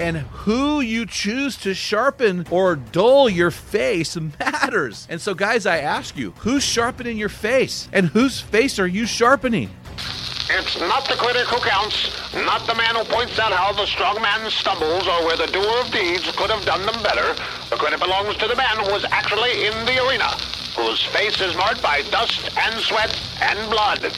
And who you choose to sharpen or dull your face matters. And so, guys, I ask you, who's sharpening your face? And whose face are you sharpening? It's not the critic who counts, not the man who points out how the strong man stumbles or where the doer of deeds could have done them better. The credit belongs to the man who was actually in the arena, whose face is marked by dust and sweat and blood.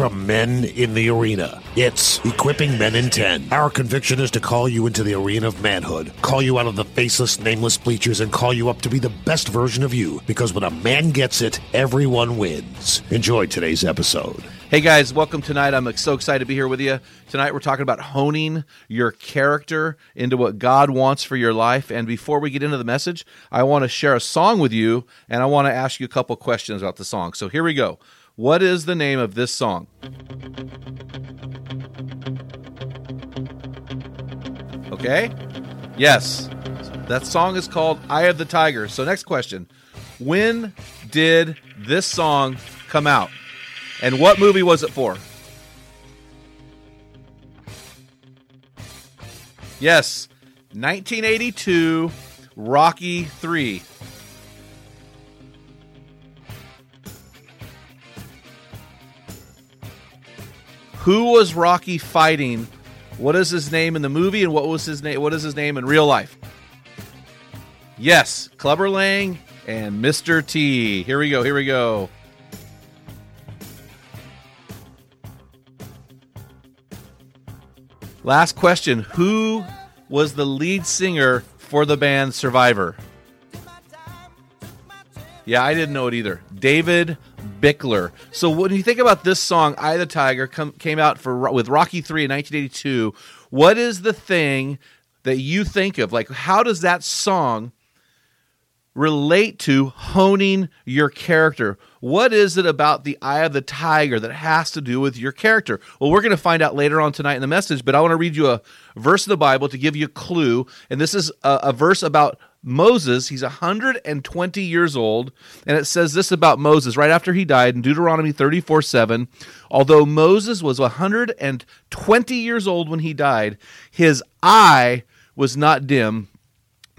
From Men in the Arena, it's Equipping Men in 10. Our conviction is to call you into the arena of manhood, call you out of the faceless, nameless bleachers, and call you up to be the best version of you. Because when a man gets it, everyone wins. Enjoy today's episode. Hey guys, welcome tonight. I'm so excited to be here with you. Tonight we're talking about honing your character into what God wants for your life. And before we get into the message, I want to share a song with you and I want to ask you a couple questions about the song. So here we go. What is the name of this song? Okay? Yes. That song is called Eye of the Tiger. So, next question When did this song come out? And what movie was it for? Yes, 1982, Rocky 3. Who was Rocky fighting? What is his name in the movie and what was his name what is his name in real life? Yes, Clubber Lang and Mr. T. Here we go. Here we go. Last question. Who was the lead singer for the band Survivor? Yeah, I didn't know it either. David Bickler. So when you think about this song, "Eye of the Tiger" come, came out for with Rocky Three in 1982. What is the thing that you think of? Like, how does that song relate to honing your character? What is it about the eye of the tiger that has to do with your character? Well, we're going to find out later on tonight in the message, but I want to read you a verse of the Bible to give you a clue. And this is a, a verse about Moses, he's 120 years old, and it says this about Moses right after he died in Deuteronomy 34 7. Although Moses was 120 years old when he died, his eye was not dim,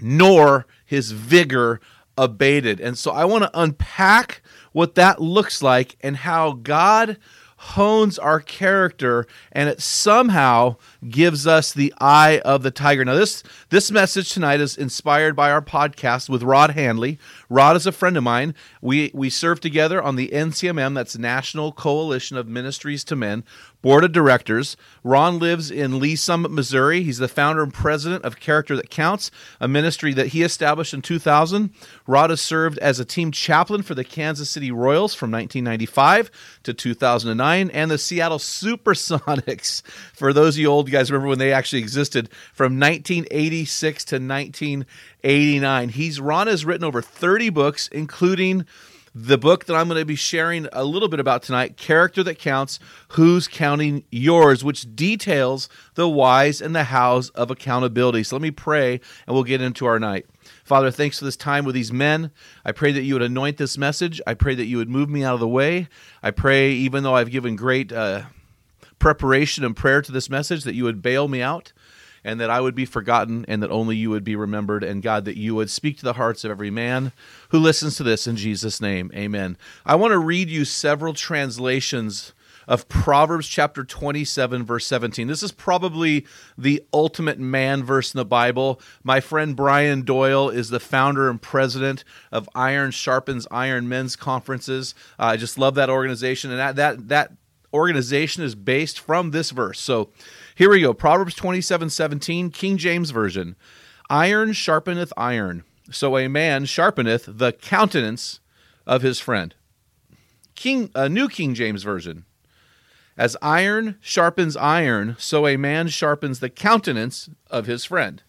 nor his vigor abated. And so I want to unpack what that looks like and how God hones our character and it somehow gives us the eye of the tiger. Now this this message tonight is inspired by our podcast with Rod Handley. Rod is a friend of mine. We we serve together on the NCMM, that's National Coalition of Ministries to Men board of directors. Ron lives in Lee Summit, Missouri. He's the founder and president of Character That Counts, a ministry that he established in 2000. Rod has served as a team chaplain for the Kansas City Royals from 1995 to 2009 and the Seattle Supersonics. For those of you old guys remember when they actually existed from 1986 to 1989. He's Ron has written over 30 books including the book that I'm going to be sharing a little bit about tonight, Character That Counts Who's Counting Yours, which details the whys and the hows of accountability. So let me pray and we'll get into our night. Father, thanks for this time with these men. I pray that you would anoint this message. I pray that you would move me out of the way. I pray, even though I've given great uh, preparation and prayer to this message, that you would bail me out and that I would be forgotten and that only you would be remembered. And God, that you would speak to the hearts of every man who listens to this in Jesus' name. Amen. I want to read you several translations of Proverbs chapter 27, verse 17. This is probably the ultimate man verse in the Bible. My friend Brian Doyle is the founder and president of Iron Sharpens Iron Men's Conferences. Uh, I just love that organization, and that, that, that organization is based from this verse. So here we go Proverbs 27, 17, King James Version. Iron sharpeneth iron, so a man sharpeneth the countenance of his friend. King, uh, New King James Version. As iron sharpens iron, so a man sharpens the countenance of his friend.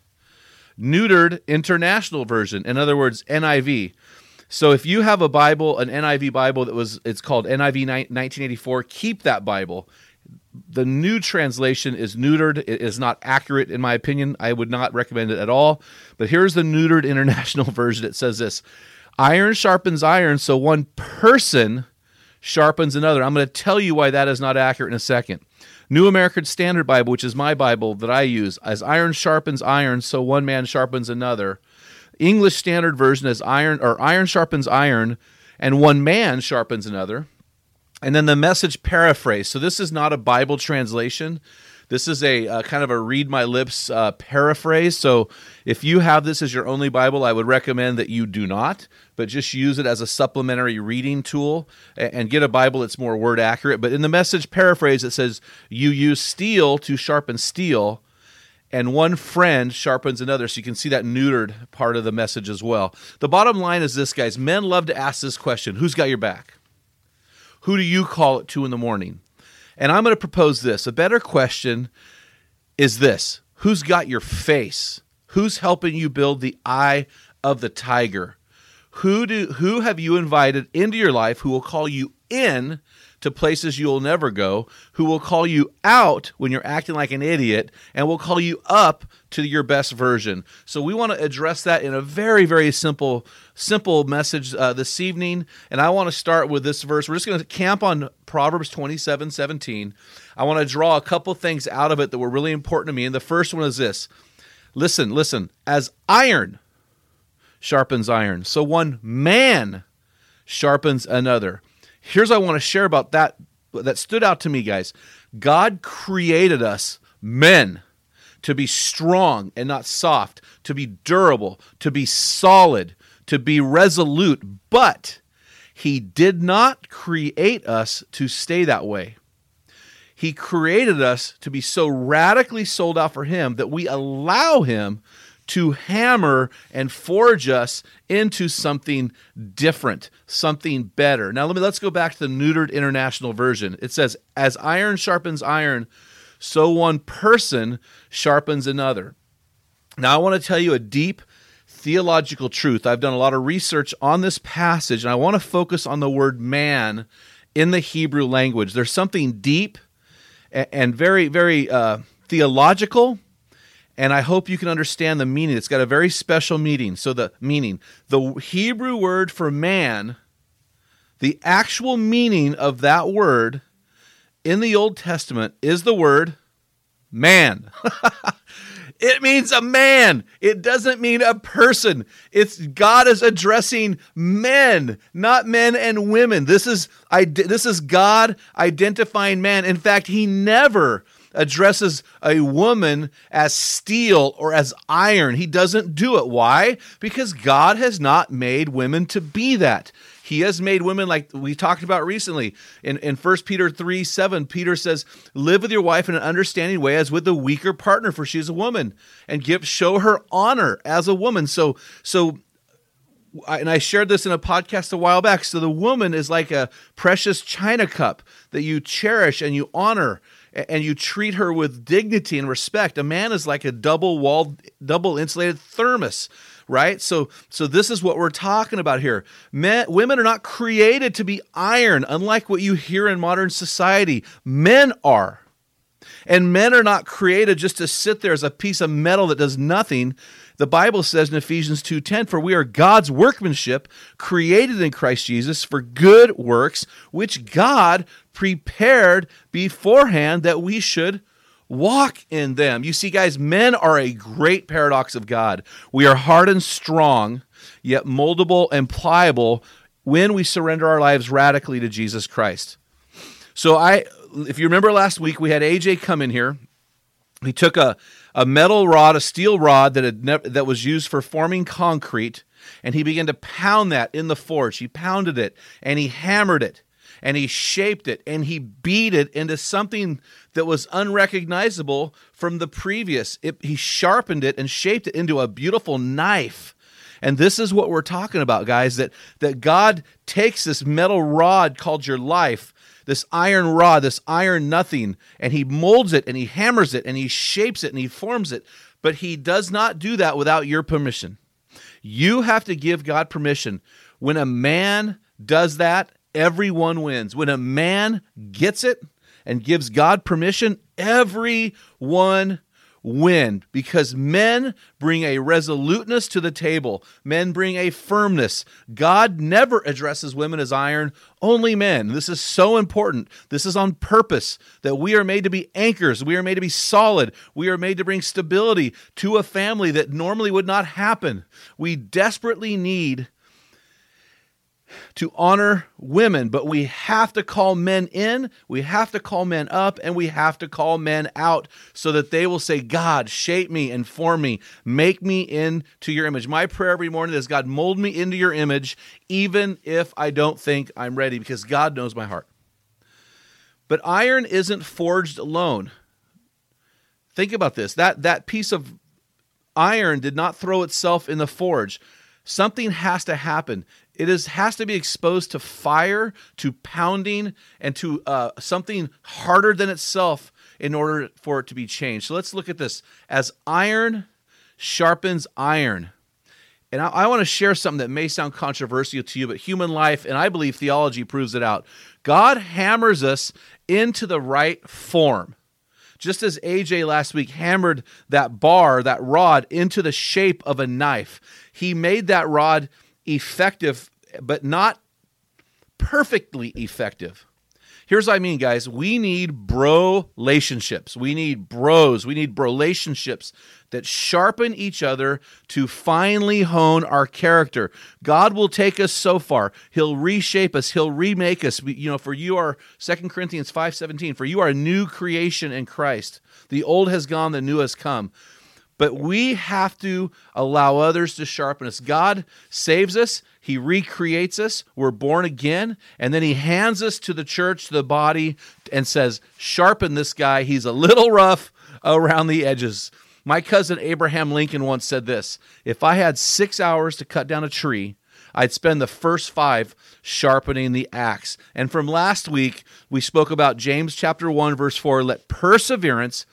Neutered International Version, in other words, NIV. So if you have a Bible, an NIV Bible that was, it's called NIV 1984, keep that Bible. The new translation is neutered. It is not accurate, in my opinion. I would not recommend it at all. But here's the neutered international version. It says this Iron sharpens iron, so one person sharpens another. I'm going to tell you why that is not accurate in a second. New American Standard Bible, which is my Bible that I use, as iron sharpens iron, so one man sharpens another. English Standard Version as iron or iron sharpens iron, and one man sharpens another. And then the message paraphrase. So this is not a Bible translation. This is a uh, kind of a read my lips uh, paraphrase. So if you have this as your only Bible, I would recommend that you do not, but just use it as a supplementary reading tool and, and get a Bible that's more word accurate. But in the message paraphrase, it says, You use steel to sharpen steel and one friend sharpens another. So you can see that neutered part of the message as well. The bottom line is this, guys. Men love to ask this question Who's got your back? Who do you call at two in the morning? And I'm going to propose this. A better question is this Who's got your face? Who's helping you build the eye of the tiger? Who do who have you invited into your life who will call you in to places you'll never go, who will call you out when you're acting like an idiot, and will call you up to your best version. So we want to address that in a very, very simple, simple message uh, this evening. And I want to start with this verse. We're just going to camp on Proverbs 27, 17. I want to draw a couple things out of it that were really important to me. And the first one is this. Listen, listen. As iron sharpens iron, so one man sharpens another. Here's what I want to share about that that stood out to me, guys. God created us men to be strong and not soft, to be durable, to be solid, to be resolute, but he did not create us to stay that way. He created us to be so radically sold out for him that we allow him to hammer and forge us into something different, something better. Now let me let's go back to the neutered international version. It says as iron sharpens iron, so one person sharpens another. Now I want to tell you a deep theological truth. I've done a lot of research on this passage and I want to focus on the word man in the Hebrew language. There's something deep and very very uh, theological and I hope you can understand the meaning. It's got a very special meaning. So the meaning, the Hebrew word for man, the actual meaning of that word in the Old Testament is the word man. it means a man. It doesn't mean a person. It's God is addressing men, not men and women. This is I this is God identifying man. In fact, he never addresses a woman as steel or as iron. He doesn't do it. Why? Because God has not made women to be that. He has made women like we talked about recently. In, in 1 Peter 3 7, Peter says, Live with your wife in an understanding way as with a weaker partner, for she is a woman, and give show her honor as a woman. So so and I shared this in a podcast a while back. So the woman is like a precious china cup that you cherish and you honor and you treat her with dignity and respect. A man is like a double walled, double insulated thermos, right? So, so this is what we're talking about here. Men, women are not created to be iron, unlike what you hear in modern society. Men are. And men are not created just to sit there as a piece of metal that does nothing. The Bible says in Ephesians 2:10, "For we are God's workmanship, created in Christ Jesus for good works, which God prepared beforehand that we should walk in them." You see guys, men are a great paradox of God. We are hard and strong, yet moldable and pliable when we surrender our lives radically to Jesus Christ. So I, if you remember last week, we had AJ come in here. He took a, a metal rod, a steel rod that had that was used for forming concrete, and he began to pound that in the forge. He pounded it and he hammered it and he shaped it and he beat it into something that was unrecognizable from the previous. It, he sharpened it and shaped it into a beautiful knife. And this is what we're talking about, guys, that, that God takes this metal rod called your life, this iron rod, this iron nothing, and he molds it and he hammers it and he shapes it and he forms it. But he does not do that without your permission. You have to give God permission. When a man does that, everyone wins. When a man gets it and gives God permission, everyone win because men bring a resoluteness to the table. Men bring a firmness. God never addresses women as iron, only men. This is so important. This is on purpose that we are made to be anchors. We are made to be solid. We are made to bring stability to a family that normally would not happen. We desperately need to honor women, but we have to call men in, we have to call men up, and we have to call men out so that they will say, God, shape me and form me, make me into your image. My prayer every morning is, God, mold me into your image, even if I don't think I'm ready, because God knows my heart. But iron isn't forged alone. Think about this. That that piece of iron did not throw itself in the forge. Something has to happen. It is has to be exposed to fire, to pounding, and to uh, something harder than itself in order for it to be changed. So let's look at this. As iron sharpens iron, and I, I want to share something that may sound controversial to you, but human life, and I believe theology proves it out. God hammers us into the right form. Just as AJ last week hammered that bar, that rod, into the shape of a knife, he made that rod effective, but not perfectly effective. Here's what I mean, guys. We need bro relationships. We need bros. We need bro relationships that sharpen each other to finally hone our character. God will take us so far. He'll reshape us. He'll remake us. You know, for you are Second Corinthians 5:17, for you are a new creation in Christ. The old has gone, the new has come but we have to allow others to sharpen us. God saves us, He recreates us, we're born again, and then He hands us to the church, the body, and says, Sharpen this guy. He's a little rough around the edges. My cousin Abraham Lincoln once said this If I had six hours to cut down a tree, I'd spend the first five sharpening the axe. And from last week, we spoke about James chapter 1, verse 4 let perseverance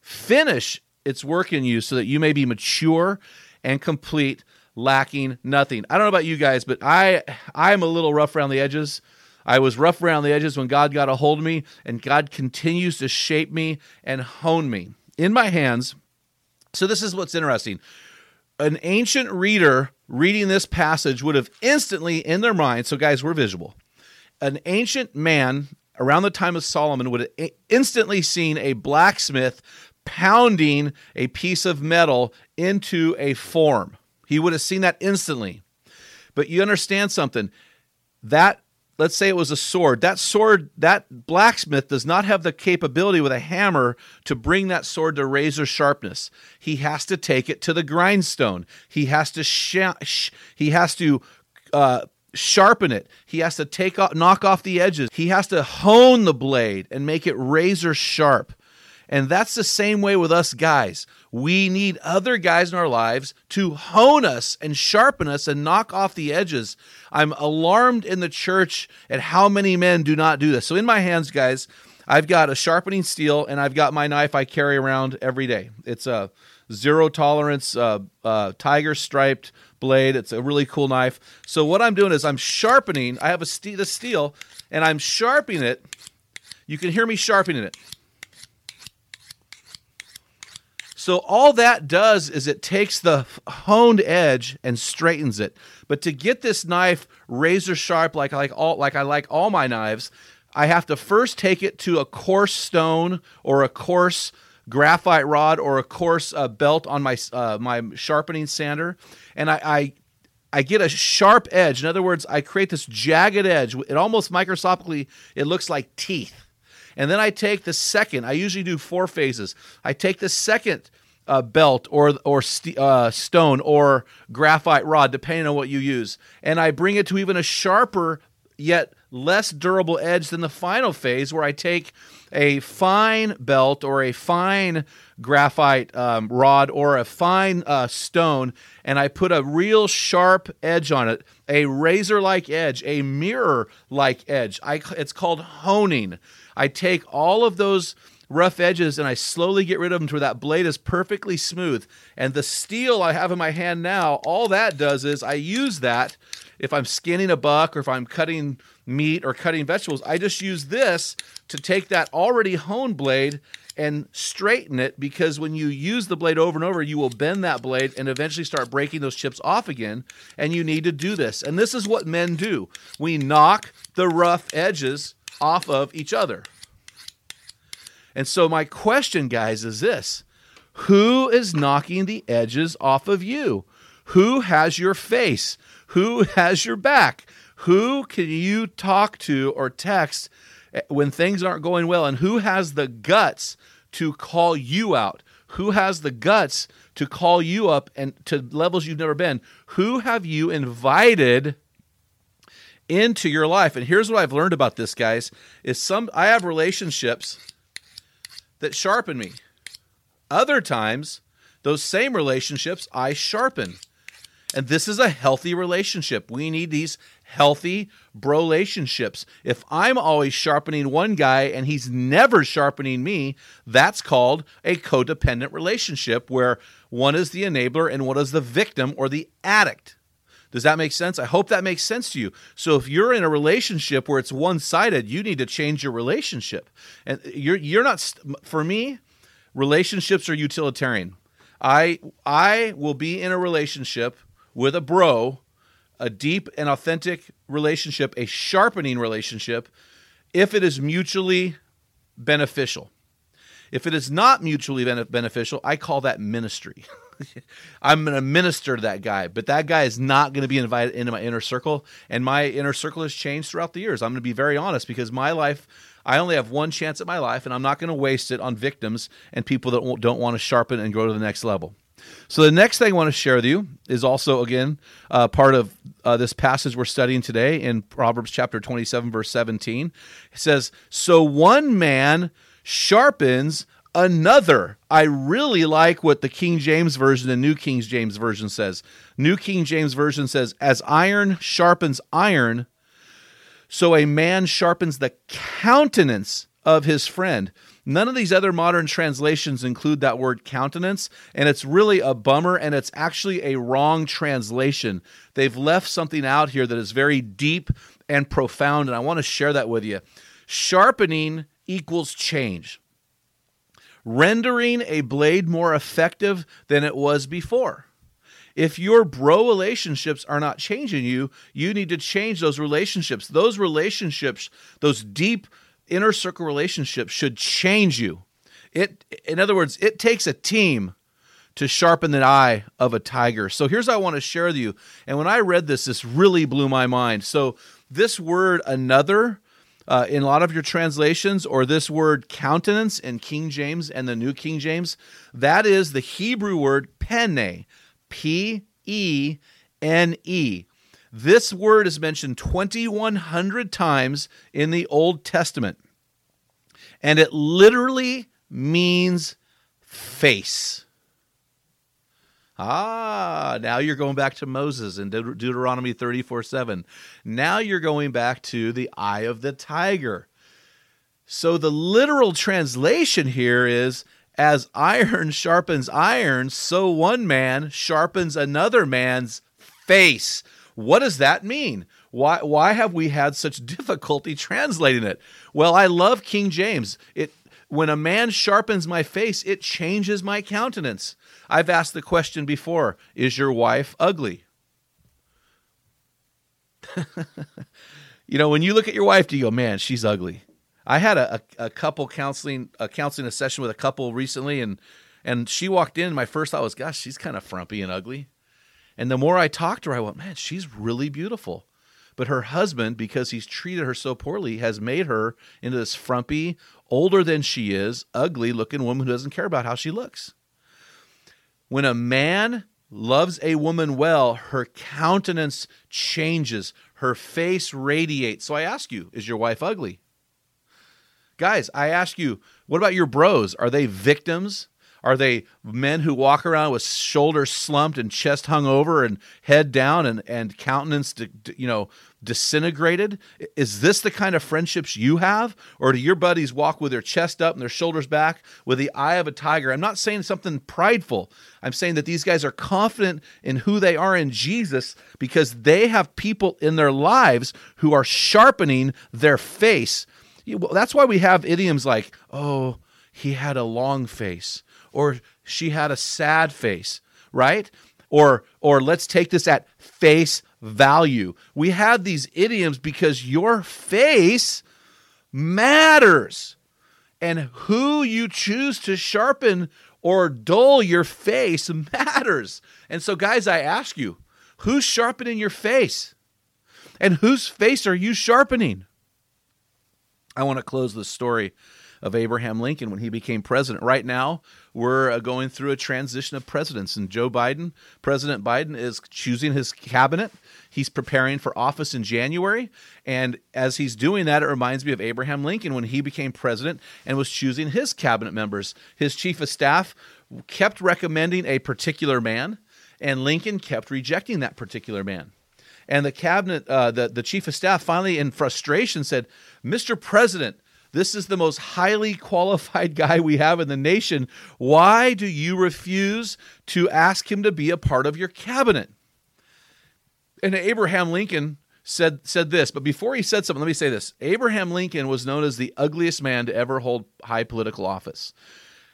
finish its work in you so that you may be mature and complete lacking nothing. I don't know about you guys but i i'm a little rough around the edges. I was rough around the edges when god got a hold of me and god continues to shape me and hone me in my hands. So this is what's interesting. An ancient reader reading this passage would have instantly in their mind so guys we're visual. An ancient man around the time of solomon would have instantly seen a blacksmith pounding a piece of metal into a form. He would have seen that instantly. But you understand something. That, let's say it was a sword. That sword, that blacksmith does not have the capability with a hammer to bring that sword to razor sharpness. He has to take it to the grindstone. He has to, sh- sh- he has to, uh, sharpen it. He has to take off, knock off the edges. He has to hone the blade and make it razor sharp. And that's the same way with us guys. We need other guys in our lives to hone us and sharpen us and knock off the edges. I'm alarmed in the church at how many men do not do this. So, in my hands, guys, I've got a sharpening steel and I've got my knife I carry around every day. It's a zero tolerance uh, uh, tiger striped blade. It's a really cool knife. So, what I'm doing is I'm sharpening, I have a ste- the steel and I'm sharpening it. You can hear me sharpening it. So all that does is it takes the honed edge and straightens it. But to get this knife razor sharp, like I like all like I like all my knives, I have to first take it to a coarse stone or a coarse graphite rod or a coarse uh, belt on my uh, my sharpening sander, and I, I I get a sharp edge. In other words, I create this jagged edge. It almost microscopically it looks like teeth And then I take the second, I usually do four phases. I take the second uh, belt or or st- uh, stone or graphite rod, depending on what you use, and I bring it to even a sharper yet less durable edge than the final phase, where I take a fine belt or a fine graphite um, rod or a fine uh, stone, and I put a real sharp edge on it, a razor like edge, a mirror like edge. I, it's called honing. I take all of those rough edges and I slowly get rid of them to where that blade is perfectly smooth. And the steel I have in my hand now, all that does is I use that if I'm skinning a buck or if I'm cutting meat or cutting vegetables, I just use this to take that already honed blade and straighten it because when you use the blade over and over, you will bend that blade and eventually start breaking those chips off again. And you need to do this. And this is what men do we knock the rough edges off of each other. And so, my question, guys, is this Who is knocking the edges off of you? Who has your face? Who has your back? Who can you talk to or text when things aren't going well? And who has the guts to call you out? Who has the guts to call you up and to levels you've never been? Who have you invited into your life? And here's what I've learned about this, guys, is some I have relationships that sharpen me. Other times, those same relationships I sharpen. And this is a healthy relationship. We need these healthy bro relationships. If I'm always sharpening one guy and he's never sharpening me, that's called a codependent relationship where one is the enabler and one is the victim or the addict. Does that make sense? I hope that makes sense to you. So if you're in a relationship where it's one-sided, you need to change your relationship. And you're you're not for me, relationships are utilitarian. I I will be in a relationship with a bro, a deep and authentic relationship, a sharpening relationship if it is mutually beneficial. If it is not mutually beneficial, I call that ministry. I'm going to minister to that guy, but that guy is not going to be invited into my inner circle. And my inner circle has changed throughout the years. I'm going to be very honest because my life, I only have one chance at my life, and I'm not going to waste it on victims and people that don't want to sharpen and grow to the next level. So the next thing I want to share with you is also again uh, part of uh, this passage we're studying today in Proverbs chapter 27 verse 17. It says, "So one man sharpens another. I really like what the King James Version and New King James Version says. New King James Version says, As iron sharpens iron, so a man sharpens the countenance of his friend. None of these other modern translations include that word countenance, and it's really a bummer, and it's actually a wrong translation. They've left something out here that is very deep and profound, and I want to share that with you. Sharpening equals change rendering a blade more effective than it was before. If your bro relationships are not changing you, you need to change those relationships. Those relationships, those deep inner circle relationships should change you. It in other words, it takes a team to sharpen the eye of a tiger. So here's what I want to share with you. And when I read this, this really blew my mind. So this word another uh, in a lot of your translations, or this word countenance in King James and the New King James, that is the Hebrew word pene, P E N E. This word is mentioned 2,100 times in the Old Testament, and it literally means face. Ah, now you're going back to Moses in De- Deuteronomy 34 7. Now you're going back to the eye of the tiger. So the literal translation here is as iron sharpens iron, so one man sharpens another man's face. What does that mean? Why, why have we had such difficulty translating it? Well, I love King James. It when a man sharpens my face, it changes my countenance. I've asked the question before Is your wife ugly? you know, when you look at your wife, do you go, man, she's ugly? I had a, a, a, couple counseling, a counseling a session with a couple recently, and and she walked in. My first thought was, gosh, she's kind of frumpy and ugly. And the more I talked to her, I went, man, she's really beautiful. But her husband, because he's treated her so poorly, has made her into this frumpy, older than she is, ugly looking woman who doesn't care about how she looks. When a man loves a woman well, her countenance changes, her face radiates. So I ask you, is your wife ugly? Guys, I ask you, what about your bros? Are they victims? Are they men who walk around with shoulders slumped and chest hung over and head down and, and countenance, you know, disintegrated? Is this the kind of friendships you have? Or do your buddies walk with their chest up and their shoulders back with the eye of a tiger? I'm not saying something prideful. I'm saying that these guys are confident in who they are in Jesus because they have people in their lives who are sharpening their face. That's why we have idioms like, oh, he had a long face or she had a sad face, right? Or or let's take this at face value. We have these idioms because your face matters. And who you choose to sharpen or dull your face matters. And so guys, I ask you, who's sharpening your face? And whose face are you sharpening? I want to close the story of Abraham Lincoln when he became president. Right now, we're uh, going through a transition of presidents, and Joe Biden, President Biden, is choosing his cabinet. He's preparing for office in January. And as he's doing that, it reminds me of Abraham Lincoln when he became president and was choosing his cabinet members. His chief of staff kept recommending a particular man, and Lincoln kept rejecting that particular man. And the cabinet, uh, the, the chief of staff finally, in frustration, said, Mr. President, this is the most highly qualified guy we have in the nation. Why do you refuse to ask him to be a part of your cabinet? And Abraham Lincoln said said this, but before he said something, let me say this. Abraham Lincoln was known as the ugliest man to ever hold high political office.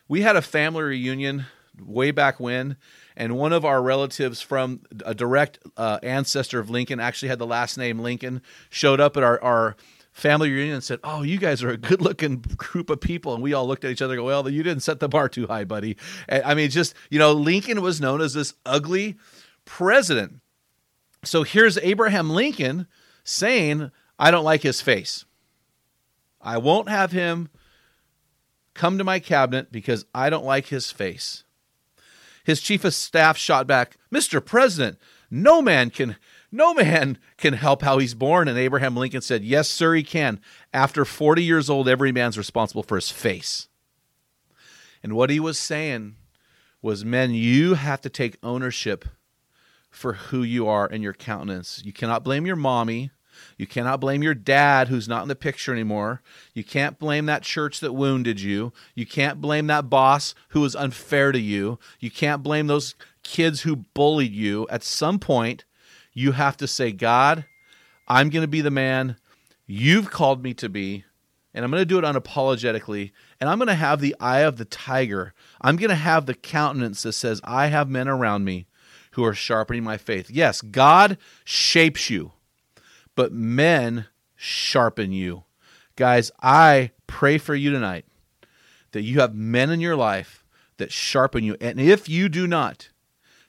We had a family reunion way back when, and one of our relatives from a direct uh, ancestor of Lincoln actually had the last name Lincoln, showed up at our, our family reunion and said, "Oh, you guys are a good-looking group of people," and we all looked at each other, and go, "Well, you didn't set the bar too high, buddy." And, I mean, just you know, Lincoln was known as this ugly president. So here's Abraham Lincoln saying, "I don't like his face. I won't have him come to my cabinet because I don't like his face." His chief of staff shot back, "Mr. President, no man can no man can help how he's born. And Abraham Lincoln said, Yes, sir, he can. After 40 years old, every man's responsible for his face. And what he was saying was, Men, you have to take ownership for who you are and your countenance. You cannot blame your mommy. You cannot blame your dad who's not in the picture anymore. You can't blame that church that wounded you. You can't blame that boss who was unfair to you. You can't blame those kids who bullied you. At some point, you have to say, God, I'm going to be the man you've called me to be, and I'm going to do it unapologetically, and I'm going to have the eye of the tiger. I'm going to have the countenance that says, I have men around me who are sharpening my faith. Yes, God shapes you, but men sharpen you. Guys, I pray for you tonight that you have men in your life that sharpen you. And if you do not,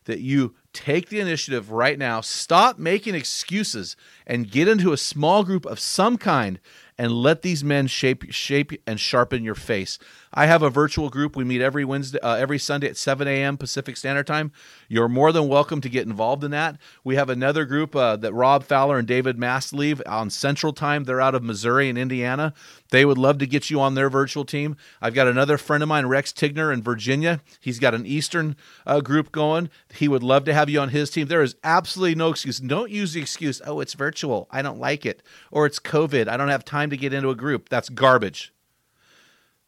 that you take the initiative right now, stop making excuses, and get into a small group of some kind and let these men shape shape and sharpen your face. I have a virtual group. We meet every Wednesday, uh, every Sunday at 7 a.m. Pacific Standard Time. You're more than welcome to get involved in that. We have another group uh, that Rob Fowler and David Mast leave on Central Time. They're out of Missouri and Indiana. They would love to get you on their virtual team. I've got another friend of mine, Rex Tigner in Virginia. He's got an Eastern uh, group going. He would love to have you on his team. There is absolutely no excuse. Don't use the excuse, oh, it's virtual. I don't like it. Or it's COVID. I don't have time to get into a group. That's garbage.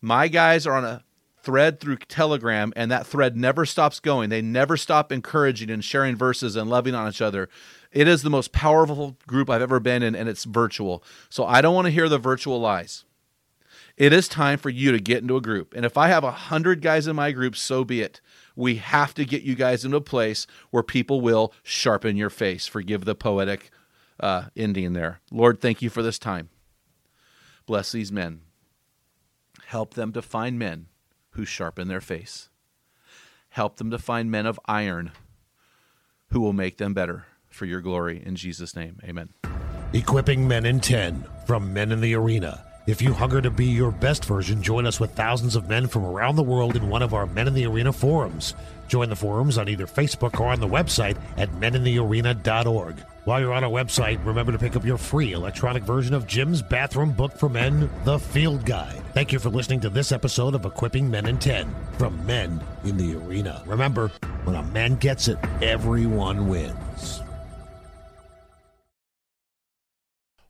My guys are on a thread through Telegram, and that thread never stops going. They never stop encouraging and sharing verses and loving on each other. It is the most powerful group I've ever been in, and it's virtual. So I don't want to hear the virtual lies. It is time for you to get into a group. And if I have a hundred guys in my group, so be it. We have to get you guys into a place where people will sharpen your face. Forgive the poetic uh, ending there. Lord, thank you for this time. Bless these men. Help them to find men who sharpen their face. Help them to find men of iron who will make them better for your glory. In Jesus' name, amen. Equipping Men in 10 from Men in the Arena. If you hunger to be your best version, join us with thousands of men from around the world in one of our Men in the Arena forums. Join the forums on either Facebook or on the website at meninthearena.org. While you're on our website, remember to pick up your free electronic version of Jim's bathroom book for men, The Field Guide. Thank you for listening to this episode of Equipping Men in 10 from Men in the Arena. Remember, when a man gets it, everyone wins.